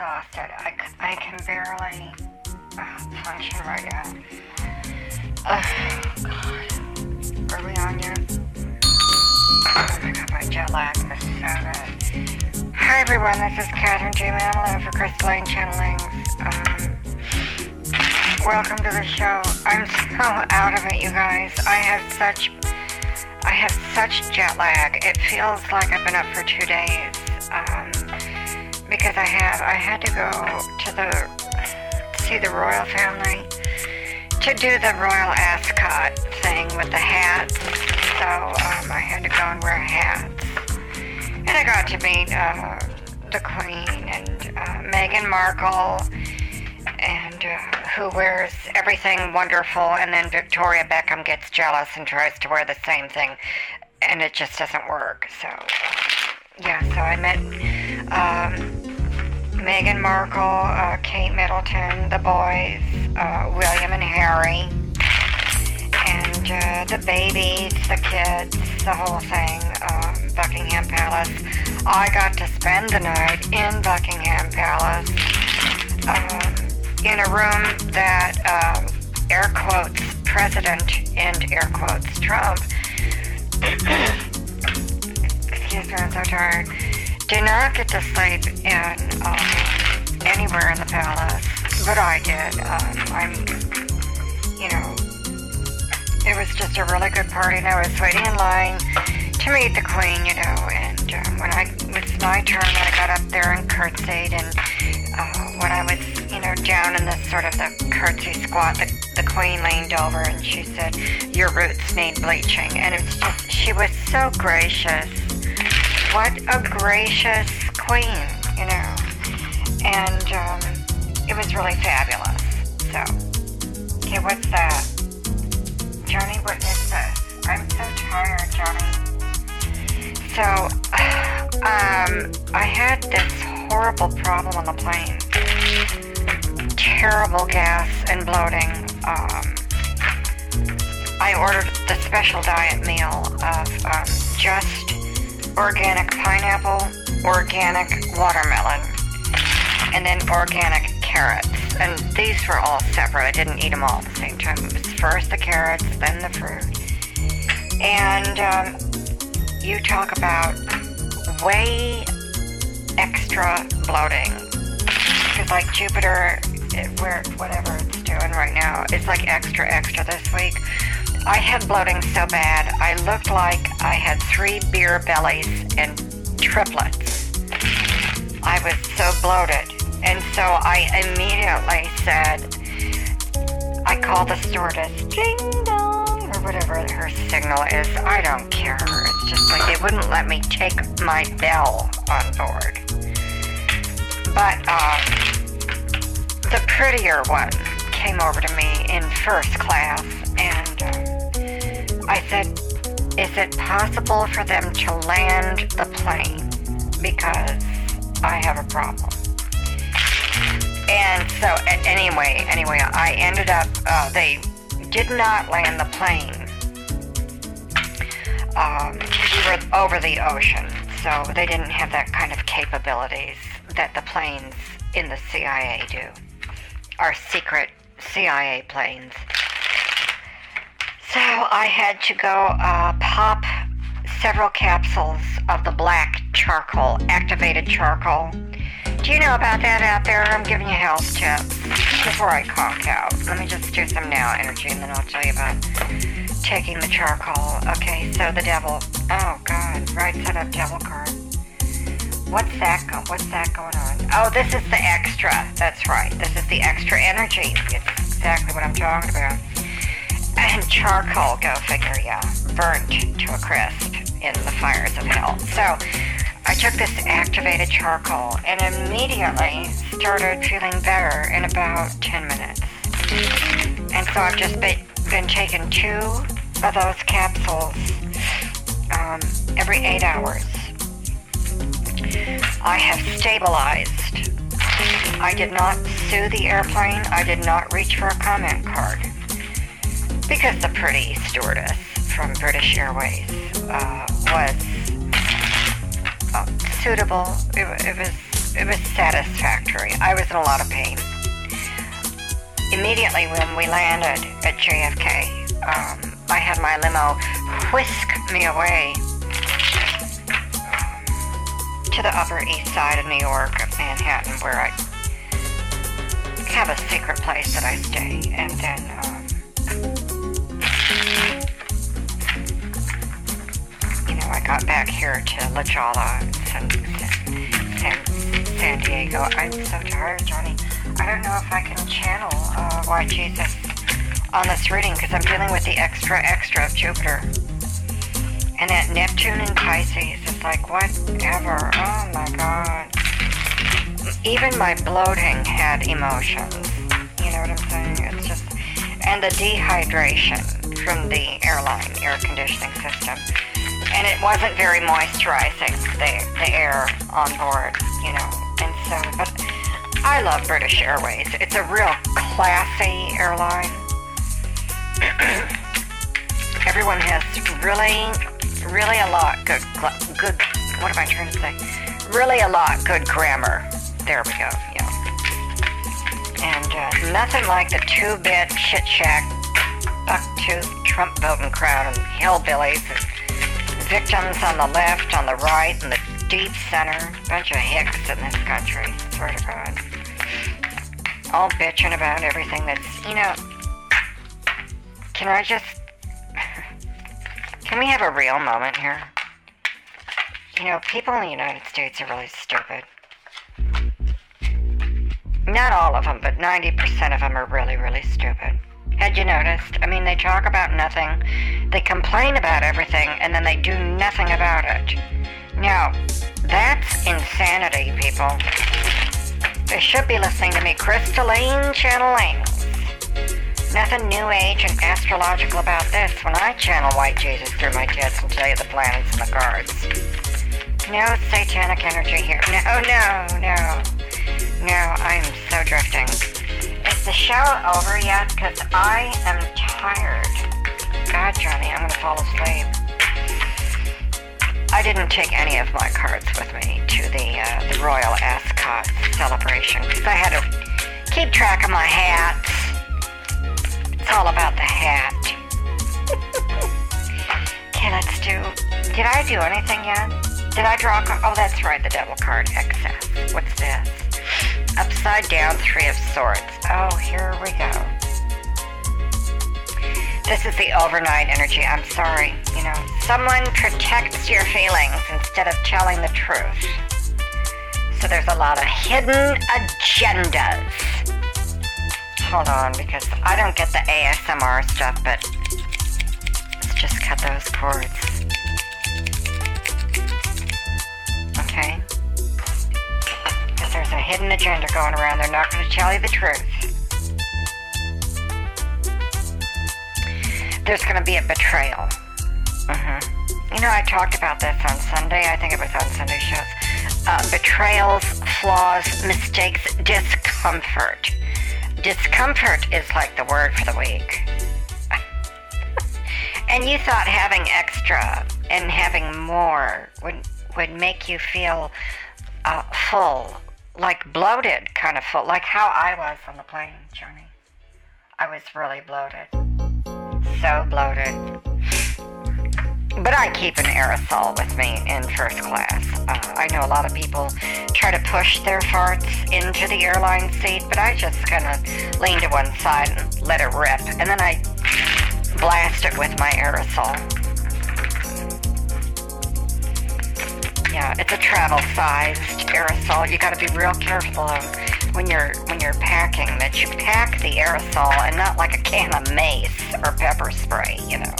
exhausted. I, I can barely uh, function right now. Oh, God. We on yet? Oh my God, my jet lag is so bad. Hi everyone, this is Catherine J. Manilow for Crystalline Channelings. Um, welcome to the show. I'm so out of it, you guys. I have such, I have such jet lag. It feels like I've been up for two days. Because I have, I had to go to the, see the royal family to do the royal ascot thing with the hats. So um, I had to go and wear hats. And I got to meet uh, the Queen and uh, Meghan Markle, and uh, who wears everything wonderful, and then Victoria Beckham gets jealous and tries to wear the same thing, and it just doesn't work. So, yeah, so I met um, Meghan Markle, uh, Kate Middleton, the boys, uh, William and Harry, and uh, the babies, the kids, the whole thing, um, Buckingham Palace. I got to spend the night in Buckingham Palace um, in a room that um, air quotes President and air quotes Trump. Excuse me, I'm so tired. Did not get to sleep in um, anywhere in the palace, but I did. Um, I'm, you know, it was just a really good party, and I was waiting in line to meet the queen, you know. And um, when I it was my turn, I got up there and curtsied, and uh, when I was, you know, down in the sort of the curtsy squat, the, the queen leaned over and she said, "Your roots need bleaching," and it's just she was so gracious. What a gracious queen, you know. And um, it was really fabulous. So, okay, what's that? Johnny, what is this? I'm so tired, Johnny. So, um, I had this horrible problem on the plane. Terrible gas and bloating. Um, I ordered the special diet meal of um, just organic pineapple, organic watermelon, and then organic carrots. And these were all separate. I didn't eat them all at the same time. First the carrots, then the fruit. And um, you talk about way extra bloating. Because like Jupiter, it, where whatever it's doing right now, it's like extra extra this week. I had bloating so bad, I looked like I had three beer bellies and triplets. I was so bloated. And so I immediately said, I called the stewardess, ding dong, or whatever her signal is. I don't care. It's just like they wouldn't let me take my bell on board. But um, the prettier one came over to me in first class and um, I said, Is it possible for them to land the plane? Because I have a problem. And so, anyway, anyway, I ended up, uh, they did not land the plane um, over, over the ocean. So they didn't have that kind of capabilities that the planes in the CIA do. Our secret CIA planes. So I had to go uh, pop several capsules of the black charcoal, activated charcoal. Do you know about that out there? I'm giving you health tips before I conk out. Let me just do some now energy and then I'll tell you about taking the charcoal. Okay, so the devil. Oh God, right side up devil card. What's that go- What's that going on? Oh, this is the extra. That's right. This is the extra energy. It's exactly what I'm talking about. And charcoal, go figure, yeah, burnt to a crisp in the fires of hell. So I took this activated charcoal and immediately started feeling better in about 10 minutes. And so I've just been, been taking two of those capsules um, every eight hours. I have stabilized. I did not sue the airplane. I did not reach for a comment card because the pretty stewardess from British Airways uh, was uh, suitable. It, it was it was satisfactory. I was in a lot of pain. Immediately when we landed at JFK, um, I had my limo whisk me away to the Upper East Side of New York, of Manhattan, where I have a secret place that I stay, and then. Um, got back here to La Jolla, San, San, Diego. I'm so tired, Johnny. I don't know if I can channel uh, Why Jesus on this reading because I'm dealing with the extra extra of Jupiter. And that Neptune in Pisces is like, whatever. Oh my god. Even my bloating had emotions. You know what I'm saying? It's just. And the dehydration from the airline air conditioning system. And it wasn't very moisturizing, the, the air on board, you know. And so, but I love British Airways. It's a real classy airline. Everyone has really really a lot good, good, what am I trying to say? Really a lot good grammar. There we go, yeah. And uh, nothing like the two-bit chit-chat, buck-tooth, Trump-voting crowd and hillbillies and victims on the left, on the right, in the deep center. Bunch of hicks in this country, swear to God. All bitching about everything that's, you know, can I just can we have a real moment here? You know, people in the United States are really stupid. Not all of them, but 90% of them are really, really stupid. Had you noticed? I mean, they talk about nothing, they complain about everything, and then they do nothing about it. Now, that's insanity, people. They should be listening to me, Crystalline channeling. Nothing new age and astrological about this when I channel white Jesus through my tits and tell you the planets and the cards. No satanic energy here. No, no, no. No, I'm so drifting. Is the shower over yet? Because I am tired. God, Johnny, I'm to fall asleep. I didn't take any of my cards with me to the uh, the Royal Ascot celebration because I had to keep track of my hats it's all about the hat. okay, let's do. Did I do anything yet? Did I draw? Oh, that's right, the devil card. Excess. What's this? Upside down, three of swords. Oh, here we go. This is the overnight energy. I'm sorry. You know, someone protects your feelings instead of telling the truth. So there's a lot of hidden agendas hold on because I don't get the ASMR stuff, but let's just cut those cords. Okay? Because there's a hidden agenda going around. They're not going to tell you the truth. There's going to be a betrayal. Mm-hmm. You know, I talked about this on Sunday. I think it was on Sunday shows. Uh, betrayals, flaws, mistakes, discomfort. Discomfort is like the word for the week. and you thought having extra and having more would would make you feel uh, full, like bloated, kind of full, like how I was on the plane, Johnny. I was really bloated, so bloated. But I keep an aerosol with me in first class. Uh, I know a lot of people try to push their farts into the airline seat, but I just kind of lean to one side and let it rip. And then I blast it with my aerosol. Yeah, it's a travel-sized aerosol. You got to be real careful when you're when you're packing that you pack the aerosol and not like a can of mace or pepper spray. You know.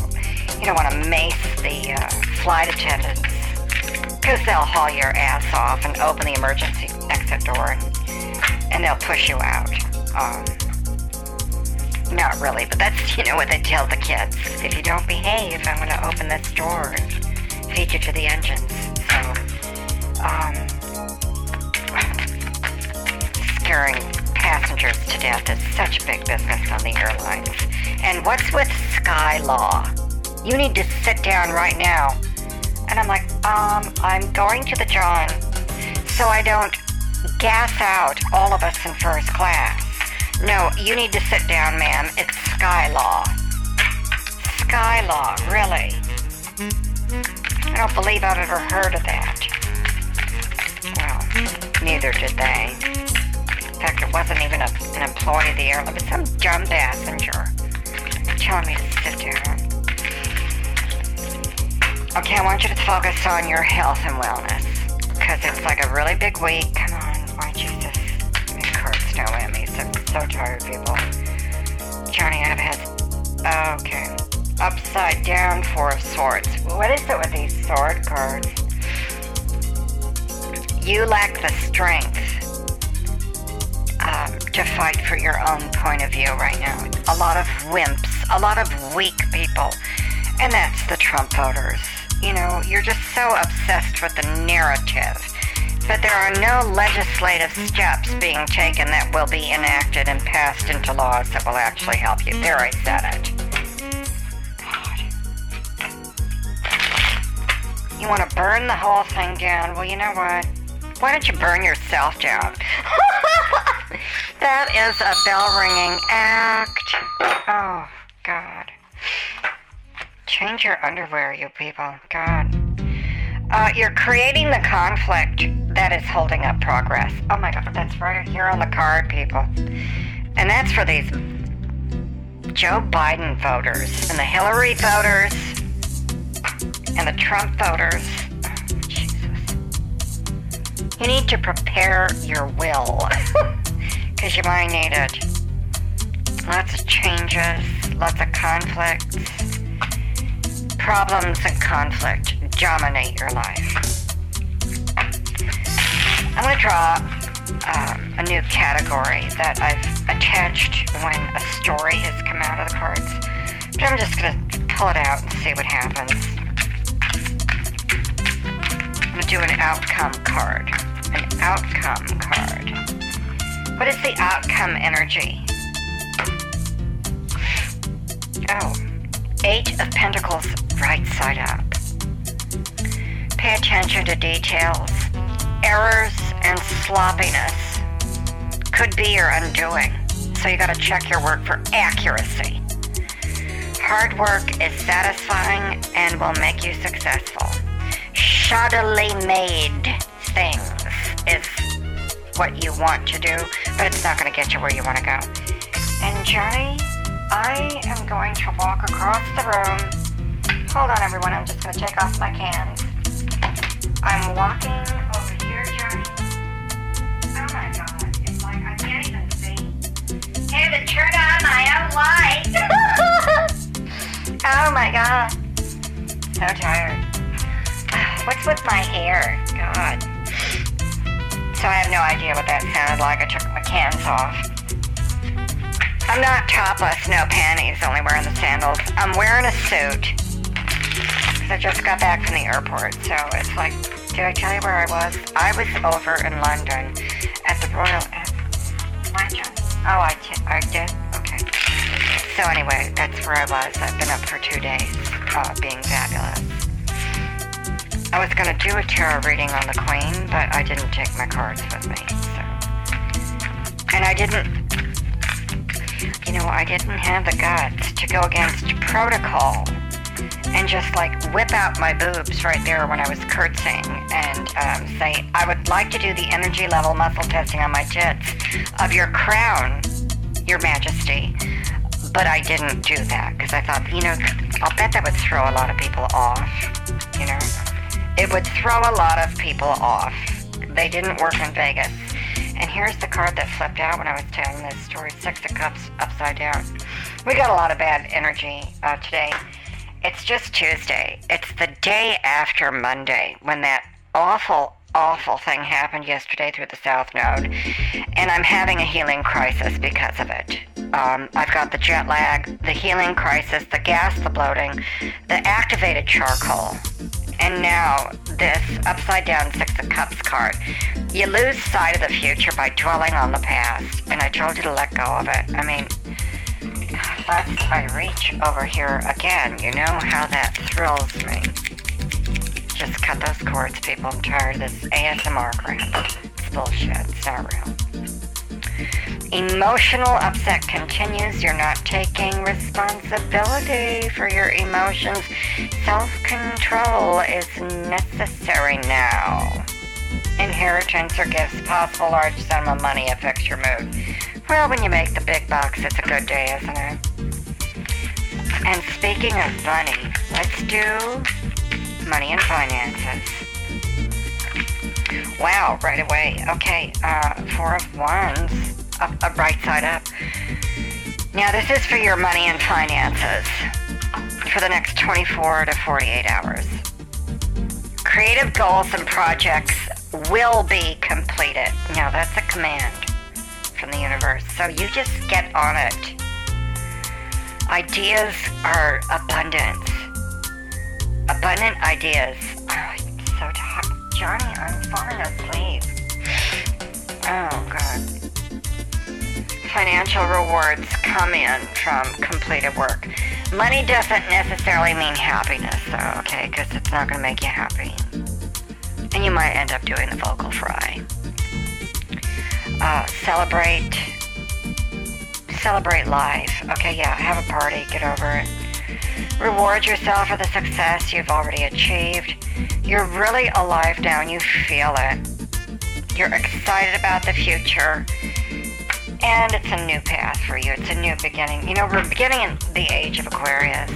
You don't want to mace the uh, flight attendants because they'll haul your ass off and open the emergency exit door and, and they'll push you out. Um, not really, but that's, you know, what they tell the kids. If you don't behave, I'm going to open this door and feed you to the engines. So, um, scaring passengers to death is such big business on the airlines. And what's with Sky Law? You need to sit down right now. And I'm like, um, I'm going to the John so I don't gas out all of us in first class. No, you need to sit down, ma'am. It's Sky Law. Sky Law, really? I don't believe I've ever heard of that. Well, neither did they. It wasn't even a, an employee of the airline, but some dumb passenger telling me to sit down. Okay, I want you to focus on your health and wellness. Because it's like a really big week. Come on, why Jesus? It hurts no Emmys. I'm so tired, people. Johnny, I have had. Okay. Upside down Four of Swords. What is it with these sword cards? You lack the strength to fight for your own point of view right now. A lot of wimps, a lot of weak people. And that's the Trump voters. You know, you're just so obsessed with the narrative. But there are no legislative steps being taken that will be enacted and passed into laws that will actually help you. There, I said it. You want to burn the whole thing down? Well, you know what? Why don't you burn yourself down? that is a bell ringing act. Oh, God. Change your underwear, you people. God. Uh, you're creating the conflict that is holding up progress. Oh my God, that's right here on the card, people. And that's for these Joe Biden voters and the Hillary voters and the Trump voters. Oh, Jesus. You need to prepare your will because you it. Lots of changes, lots of conflicts problems and conflict dominate your life. I'm going to draw um, a new category that I've attached when a story has come out of the cards. But I'm just going to pull it out and see what happens. Do an outcome card. An outcome card. What is the outcome energy? Oh, Eight of Pentacles right side up. Pay attention to details. Errors and sloppiness could be your undoing, so you gotta check your work for accuracy. Hard work is satisfying and will make you successful. Shoddily made things is what you want to do, but it's not gonna get you where you wanna go. And Johnny, I am going to walk across the room Hold on, everyone. I'm just going to take off my cans. I'm walking over here, Johnny. Oh my god. It's like I can't even see. Hey, turn on my own light. oh my god. So tired. What's with my hair? God. So I have no idea what that sounded like. I took my cans off. I'm not topless, no panties, only wearing the sandals. I'm wearing a suit. I just got back from the airport, so it's like, did I tell you where I was? I was over in London at the Royal London. Oh, I, t- I did? Okay. So anyway, that's where I was. I've been up for two days, uh, being fabulous. I was going to do a tarot reading on the Queen, but I didn't take my cards with me, so. And I didn't, you know, I didn't have the guts to go against protocol and just like whip out my boobs right there when I was curtsying and um, say, I would like to do the energy level muscle testing on my tits of your crown, Your Majesty. But I didn't do that because I thought, you know, I'll bet that would throw a lot of people off. You know, it would throw a lot of people off. They didn't work in Vegas. And here's the card that flipped out when I was telling this story Six of Cups upside down. We got a lot of bad energy uh, today. It's just Tuesday. It's the day after Monday when that awful, awful thing happened yesterday through the South Node. And I'm having a healing crisis because of it. Um, I've got the jet lag, the healing crisis, the gas, the bloating, the activated charcoal, and now this upside down Six of Cups card. You lose sight of the future by dwelling on the past. And I told you to let go of it. I mean, lest I reach over here again. You know how that thrills me. Just cut those cords, people. I'm tired of this ASMR crap. It's bullshit. It's not real. Emotional upset continues. You're not taking responsibility for your emotions. Self control is necessary now. Inheritance or gifts, possible large sum of money affects your mood. Well, when you make the big bucks, it's a good day, isn't it? And speaking of money, let's do money and finances. Wow, right away. Okay, uh, four of wands up, up right side up. Now, this is for your money and finances for the next 24 to 48 hours. Creative goals and projects will be completed. Now, that's a command from the universe. So you just get on it. Ideas are abundant. Abundant ideas. Oh. Johnny, I'm falling asleep. Oh, God financial rewards come in from completed work. Money doesn't necessarily mean happiness, though, okay? Because it's not going to make you happy. And you might end up doing the vocal fry. Uh, celebrate. Celebrate life. Okay, yeah, have a party, get over it. Reward yourself for the success you've already achieved. You're really alive now and you feel it. You're excited about the future and it's a new path for you. It's a new beginning. You know, we're beginning in the age of Aquarius.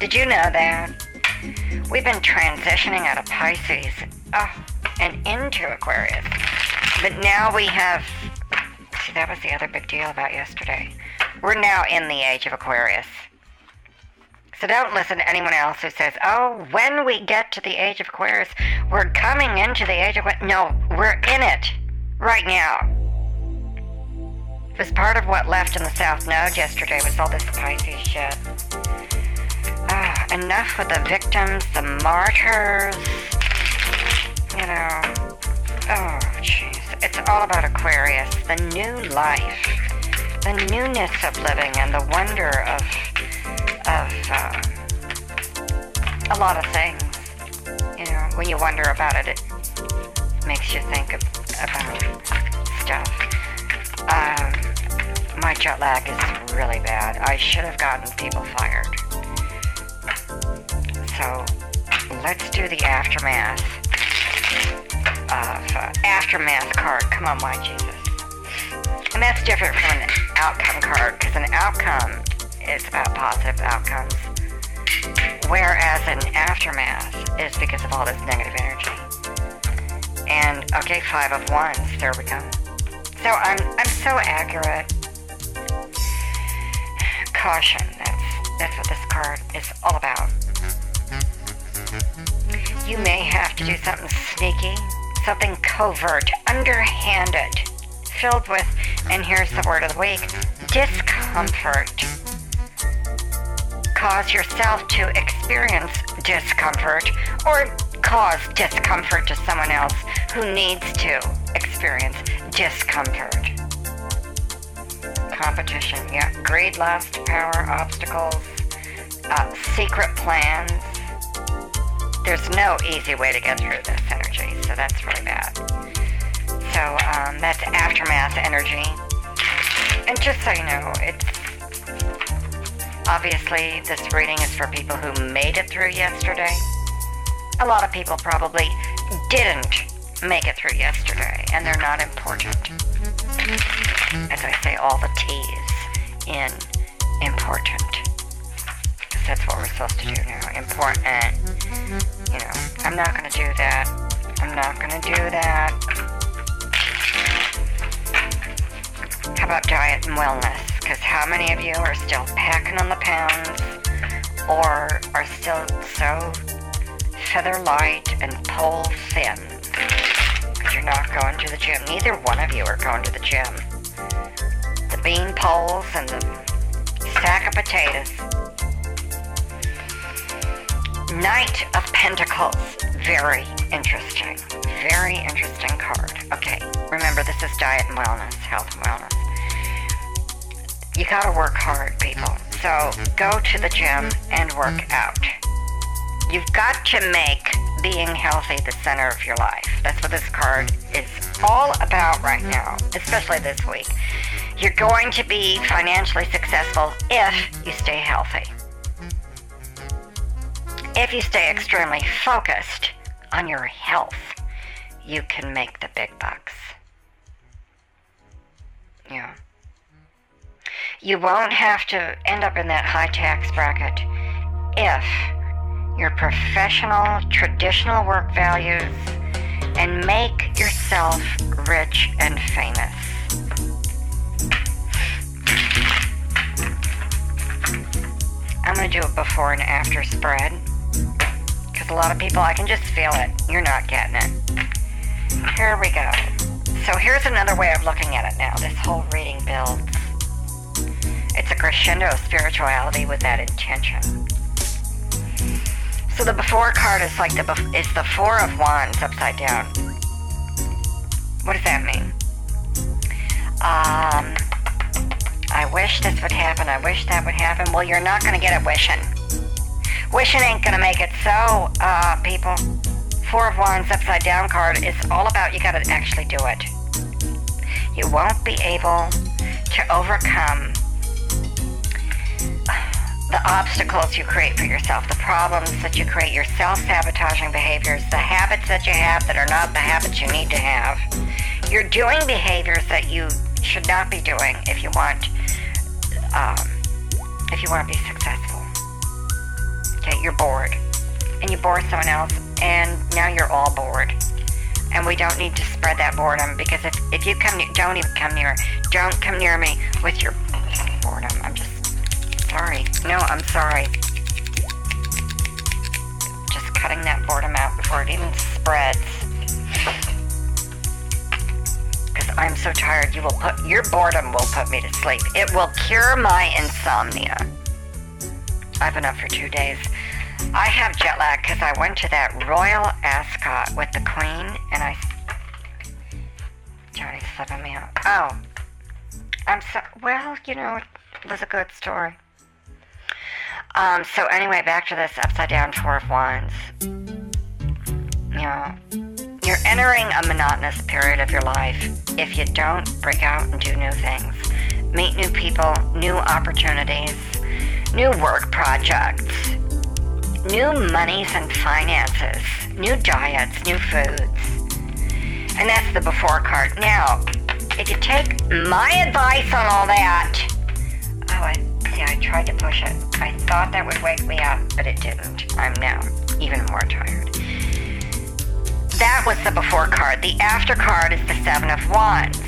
Did you know that? We've been transitioning out of Pisces oh, and into Aquarius. But now we have. See, that was the other big deal about yesterday. We're now in the age of Aquarius. So don't listen to anyone else who says, oh, when we get to the age of Aquarius, we're coming into the age of. No, we're in it right now It was part of what left in the South Node yesterday was all this Pisces shit. Uh, enough with the victims, the martyrs. You know. Oh, jeez. It's all about Aquarius, the new life, the newness of living, and the wonder of of uh, a lot of things. You know, when you wonder about it, it makes you think of, about stuff. Um, my jet lag is really bad. I should have gotten people fired. So let's do the aftermath of uh, aftermath card. Come on, my Jesus. And that's different from an outcome card because an outcome is about positive outcomes, whereas an aftermath is because of all this negative energy. And okay, five of wands. There we go. So I'm I'm so accurate caution. That's, that's what this card is all about. You may have to do something sneaky, something covert, underhanded, filled with, and here's the word of the week, discomfort. Cause yourself to experience discomfort or cause discomfort to someone else who needs to experience discomfort competition. Yeah, greed, lust, power, obstacles, uh, secret plans. There's no easy way to get through this energy, so that's really bad. So um, that's aftermath energy. And just so you know, it's obviously this reading is for people who made it through yesterday. A lot of people probably didn't make it through yesterday, and they're not important as I say, all the T's in important. Because that's what we're supposed to do now. Important. You know, I'm not going to do that. I'm not going to do that. How about diet and wellness? Because how many of you are still packing on the pounds or are still so feather light and pole thin? Because you're not going to the gym. Neither one of you are going to the gym the bean poles and the sack of potatoes. Knight of Pentacles. Very interesting. Very interesting card. Okay, remember this is diet and wellness, health and wellness. You gotta work hard, people. So go to the gym and work out. You've got to make being healthy the center of your life. That's what this card is all about right now, especially this week. You're going to be financially successful if you stay healthy. If you stay extremely focused on your health, you can make the big bucks. Yeah. You won't have to end up in that high tax bracket if your professional, traditional work values and make yourself rich and famous. I'm going to do a before and after spread because a lot of people, I can just feel it. You're not getting it. Here we go. So here's another way of looking at it now. This whole reading builds. It's a crescendo of spirituality with that intention. So the before card is like the is the four of wands upside down. What does that mean? Um, I wish this would happen. I wish that would happen. Well, you're not going to get it wishing. Wishing ain't going to make it so, uh, people. Four of Wands upside down card is all about you got to actually do it. You won't be able to overcome the obstacles you create for yourself, the problems that you create, your self sabotaging behaviors, the habits that you have that are not the habits you need to have. You're doing behaviors that you should not be doing if you want um, if you want to be successful. Okay, you're bored, and you bore someone else, and now you're all bored. And we don't need to spread that boredom because if, if you come, don't even come near, don't come near me with your boredom. I'm just sorry. No, I'm sorry. Just cutting that boredom out before it even spreads. Because I'm so tired, you will put your boredom will put me to sleep. It will cure my insomnia. I've been up for two days. I have jet lag because I went to that Royal Ascot with the Queen, and I. Johnny's slipping me out. Oh, I'm so well. You know, it was a good story. Um, so anyway, back to this upside down Four of Wands. You know, You're entering a monotonous period of your life if you don't break out and do new things. Meet new people, new opportunities, new work projects, new monies and finances, new diets, new foods. And that's the before card. Now, if you take my advice on all that, oh, I I tried to push it. I thought that would wake me up, but it didn't. I'm now even more tired. That was the before card. The after card is the Seven of Wands.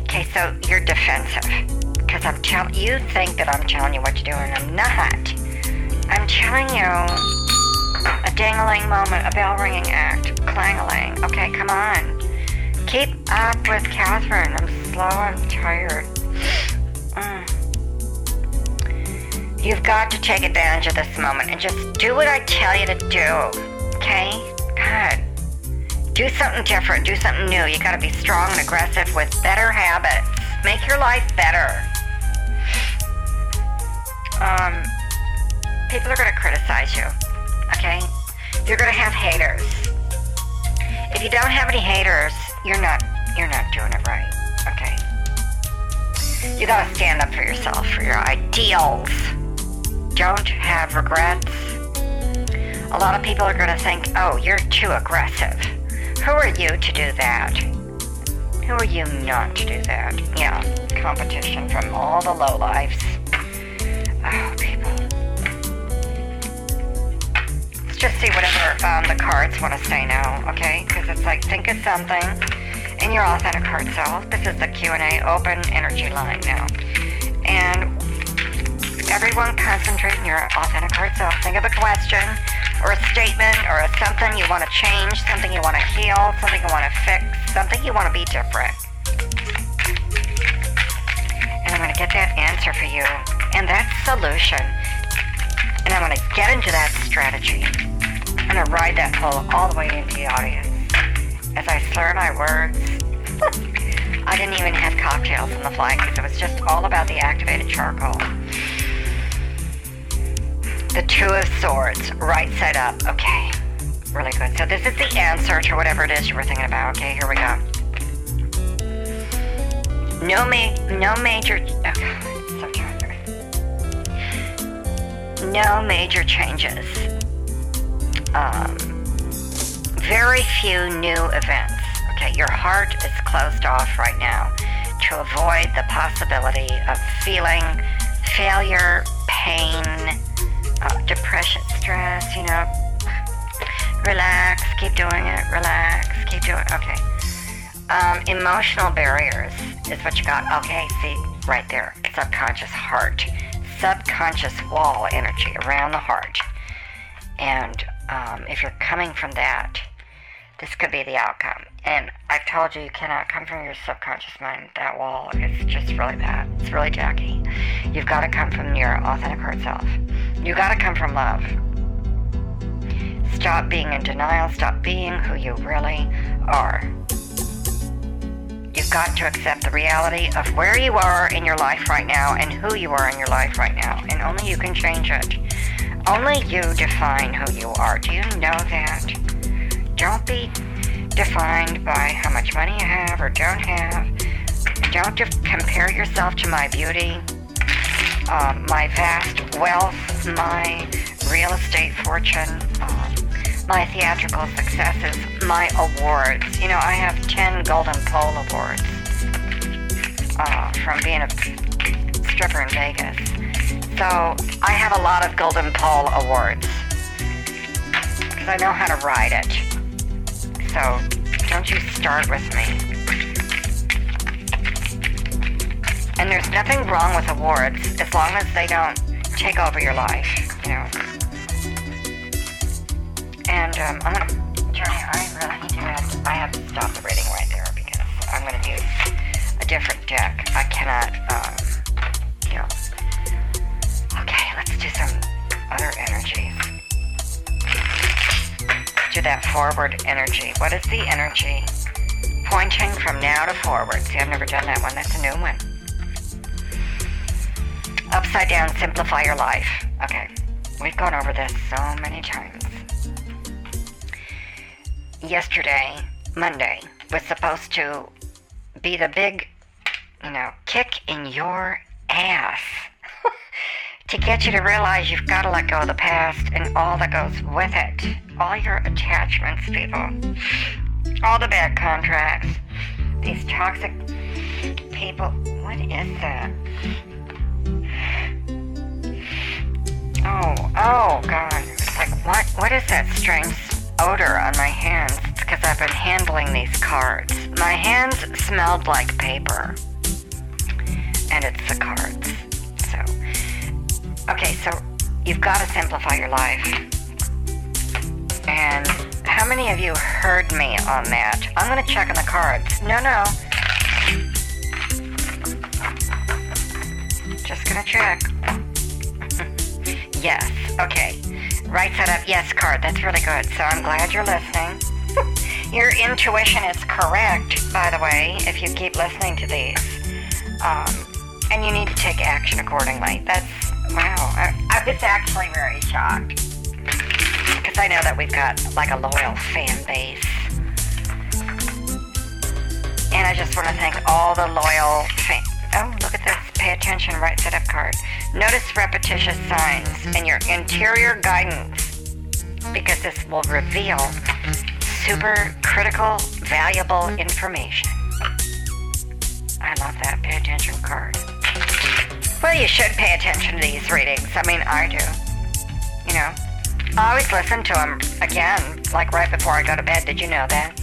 Okay, so you're defensive. Because I'm telling you think that I'm telling you what to do, and I'm not. I'm telling you a dangling moment, a bell ringing act, clangaling. Okay, come on. Keep up with Catherine. I'm slow, I'm tired. Mm. You've got to take advantage of this moment and just do what I tell you to do. Okay? God. Do something different. Do something new. You gotta be strong and aggressive with better habits. Make your life better. Um, people are gonna criticize you. Okay? You're gonna have haters. If you don't have any haters, you're not you're not doing it right. Okay? You gotta stand up for yourself, for your ideals don't have regrets, a lot of people are going to think, oh, you're too aggressive. Who are you to do that? Who are you not to do that? Yeah, competition from all the low lives. Oh, people. Let's just see whatever um, the cards want to say now, okay? Because it's like, think of something in your authentic heart self. This is the Q&A open energy line now. And everyone concentrate on your authentic heart self. Think of a question or a statement or a something you want to change, something you want to heal, something you want to fix, something you want to be different. And I'm going to get that answer for you and that solution. And I'm going to get into that strategy. I'm going to ride that pull all the way into the audience. As I slur my words, I didn't even have cocktails on the fly because it was just all about the activated charcoal. The Two of Swords, right side up. Okay. Really good. So this is the answer to whatever it is you were thinking about. Okay, here we go. No ma- no major. Oh, so. No major changes. Um, very few new events. Okay, your heart is closed off right now to avoid the possibility of feeling failure, pain, uh, depression, stress. You know, relax, keep doing it. Relax, keep doing. It. Okay. Um, emotional barriers is what you got. Okay, see right there, subconscious heart, subconscious wall energy around the heart, and um, if you're coming from that, this could be the outcome. And I've told you you cannot come from your subconscious mind. That wall is just really bad. It's really tacky. You've got to come from your authentic heart self. You got to come from love. Stop being in denial. Stop being who you really are. You've got to accept the reality of where you are in your life right now and who you are in your life right now. And only you can change it. Only you define who you are. Do you know that? Don't be defined by how much money you have or don't have. Don't def- compare yourself to my beauty, um, my vast wealth, my real estate fortune, um, my theatrical successes, my awards. You know, I have 10 Golden Pole Awards uh, from being a stripper in Vegas. So I have a lot of Golden Pole Awards because I know how to ride it. So don't you start with me. And there's nothing wrong with awards as long as they don't take over your life, you know. And um, I'm gonna, Johnny, I really do have to, I have to stop the reading right there because I'm gonna use a different deck. I cannot, um, you know. Okay, let's do some other energies. Do that forward energy. What is the energy? Pointing from now to forward. See, I've never done that one. That's a new one. Upside down, simplify your life. Okay, we've gone over this so many times. Yesterday, Monday, was supposed to be the big, you know, kick in your ass to get you to realize you've got to let go of the past and all that goes with it. All your attachments, people. All the bad contracts. These toxic people. What is that? Oh, oh, God. It's like, what? What is that strange odor on my hands? It's because I've been handling these cards. My hands smelled like paper. And it's the cards. So, okay, so you've got to simplify your life. And how many of you heard me on that? I'm going to check on the cards. No, no. Just to check. yes, okay. Right side up, yes card. That's really good. So I'm glad you're listening. Your intuition is correct, by the way, if you keep listening to these. Um, and you need to take action accordingly. That's, wow. I, I was actually very shocked. Because I know that we've got like a loyal fan base. And I just want to thank all the loyal fans. Oh, look at this. Pay attention, right side up card. Notice repetitious signs in your interior guidance because this will reveal super critical, valuable information. I love that. Pay attention card. Well, you should pay attention to these readings. I mean, I do. You know, I always listen to them again, like right before I go to bed. Did you know that?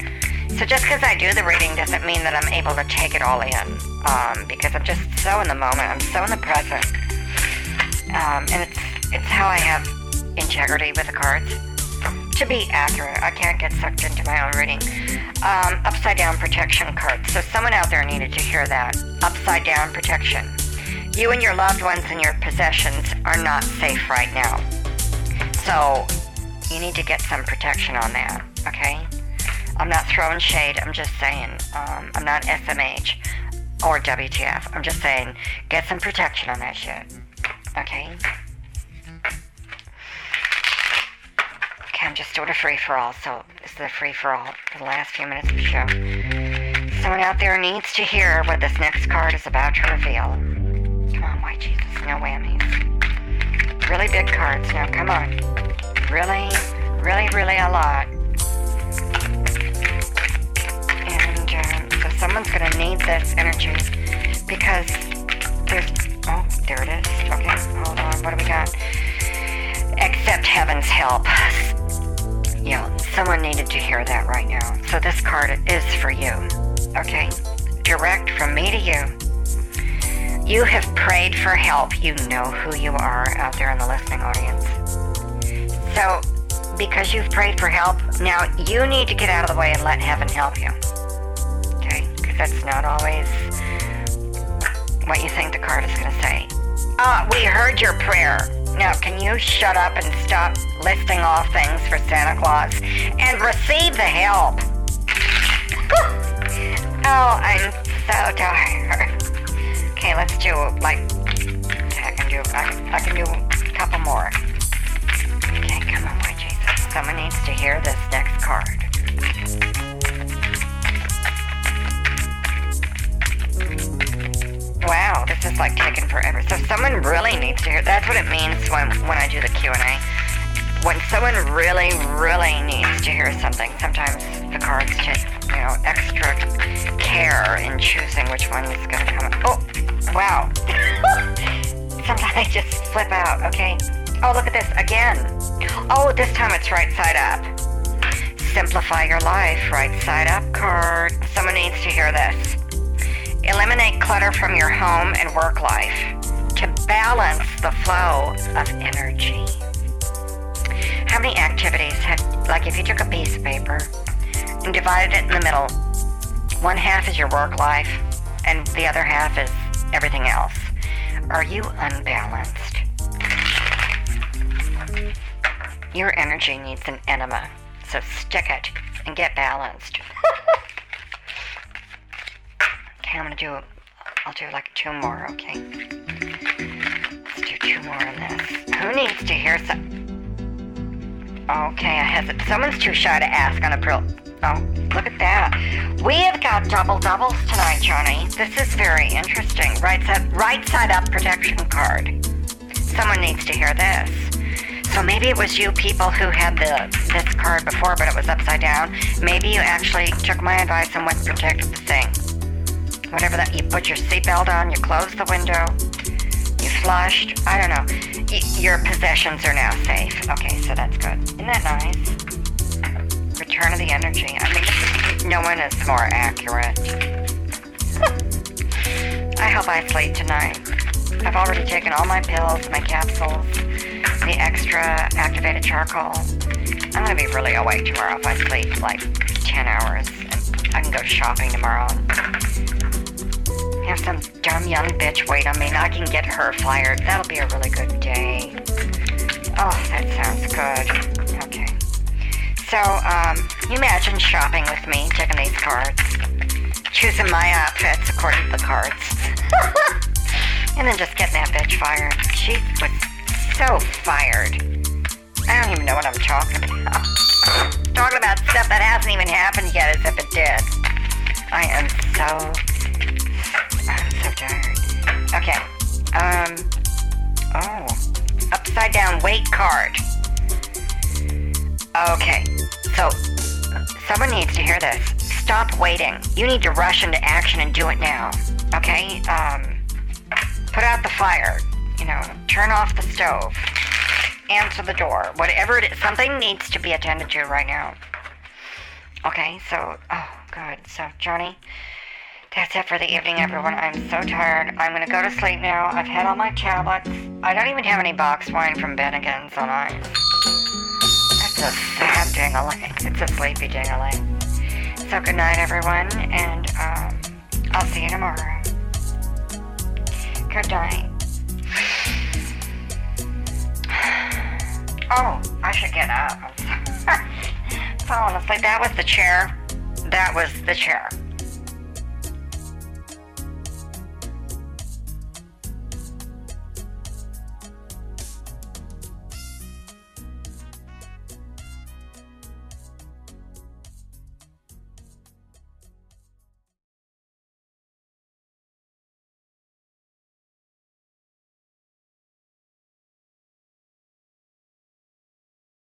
So just because I do the reading doesn't mean that I'm able to take it all in, um, because I'm just so in the moment. I'm so in the present, um, and it's it's how I have integrity with the cards. To be accurate, I can't get sucked into my own reading. Um, upside down protection cards. So someone out there needed to hear that. Upside down protection. You and your loved ones and your possessions are not safe right now. So you need to get some protection on that, okay? I'm not throwing shade, I'm just saying. Um, I'm not SMH or WTF. I'm just saying, get some protection on that shit, okay? Okay, I'm just doing a free for all, so this is a free for all for the last few minutes of the show. Someone out there needs to hear what this next card is about to reveal. Come on, white Jesus, no whammies. Really big cards now, come on. Really, really, really a lot. Someone's gonna need this energy because there's, oh, there it is. Okay, hold on, what do we got? Accept heaven's help. Yeah, someone needed to hear that right now. So this card is for you. Okay? Direct from me to you. You have prayed for help. You know who you are out there in the listening audience. So, because you've prayed for help, now you need to get out of the way and let heaven help you. That's not always what you think the card is going to say. Ah, we heard your prayer. Now, can you shut up and stop listing off things for Santa Claus and receive the help? oh, I'm so tired. Okay, let's do like I can do I, I can do a couple more. Okay, come on, Jesus. Someone needs to hear this next card. Wow, this is like taking forever. So someone really needs to hear. That's what it means when when I do the Q and A. When someone really, really needs to hear something, sometimes the cards take you know extra care in choosing which one is going to come. Oh, wow. sometimes I just flip out. Okay. Oh, look at this again. Oh, this time it's right side up. Simplify your life, right side up card. Someone needs to hear this. Eliminate clutter from your home and work life to balance the flow of energy. How many activities have, like if you took a piece of paper and divided it in the middle, one half is your work life and the other half is everything else. Are you unbalanced? Your energy needs an enema, so stick it and get balanced. Okay, I'm gonna do. I'll do like two more. Okay. Let's do two more on this. Who needs to hear some? Okay, I hesitate. Someone's too shy to ask on April. Oh, look at that. We have got double doubles tonight, Johnny. This is very interesting. Right side, right side up protection card. Someone needs to hear this. So maybe it was you people who had the this card before, but it was upside down. Maybe you actually took my advice and went and protected the thing whatever that you put your seatbelt on, you closed the window, you flushed. I don't know. Y- your possessions are now safe. Okay, so that's good. Isn't that nice? Return of the energy. I mean, no one is more accurate. I hope I sleep tonight. I've already taken all my pills, my capsules, the extra activated charcoal. I'm gonna be really awake tomorrow if I sleep like 10 hours. I can go shopping tomorrow have some dumb young bitch wait on me and I can get her fired. That'll be a really good day. Oh, that sounds good. Okay. So, um, you imagine shopping with me, taking these cards, choosing my outfits according to the cards, and then just getting that bitch fired. She was so fired. I don't even know what I'm talking about. talking about stuff that hasn't even happened yet as if it did. I am so I'm so tired. Okay. Um. Oh. Upside down weight card. Okay. So, someone needs to hear this. Stop waiting. You need to rush into action and do it now. Okay? Um. Put out the fire. You know, turn off the stove. Answer the door. Whatever it is, something needs to be attended to right now. Okay, so, oh, good. So, Johnny, that's it for the evening, everyone. I'm so tired. I'm gonna go to sleep now. I've had all my tablets. I don't even have any box wine from Bennigan's on I. That's a sad dingling. It's a sleepy dingling. So good night, everyone, and um, I'll see you tomorrow. Good night. Oh, I should get up. Falling asleep. That was the chair. That was the chair.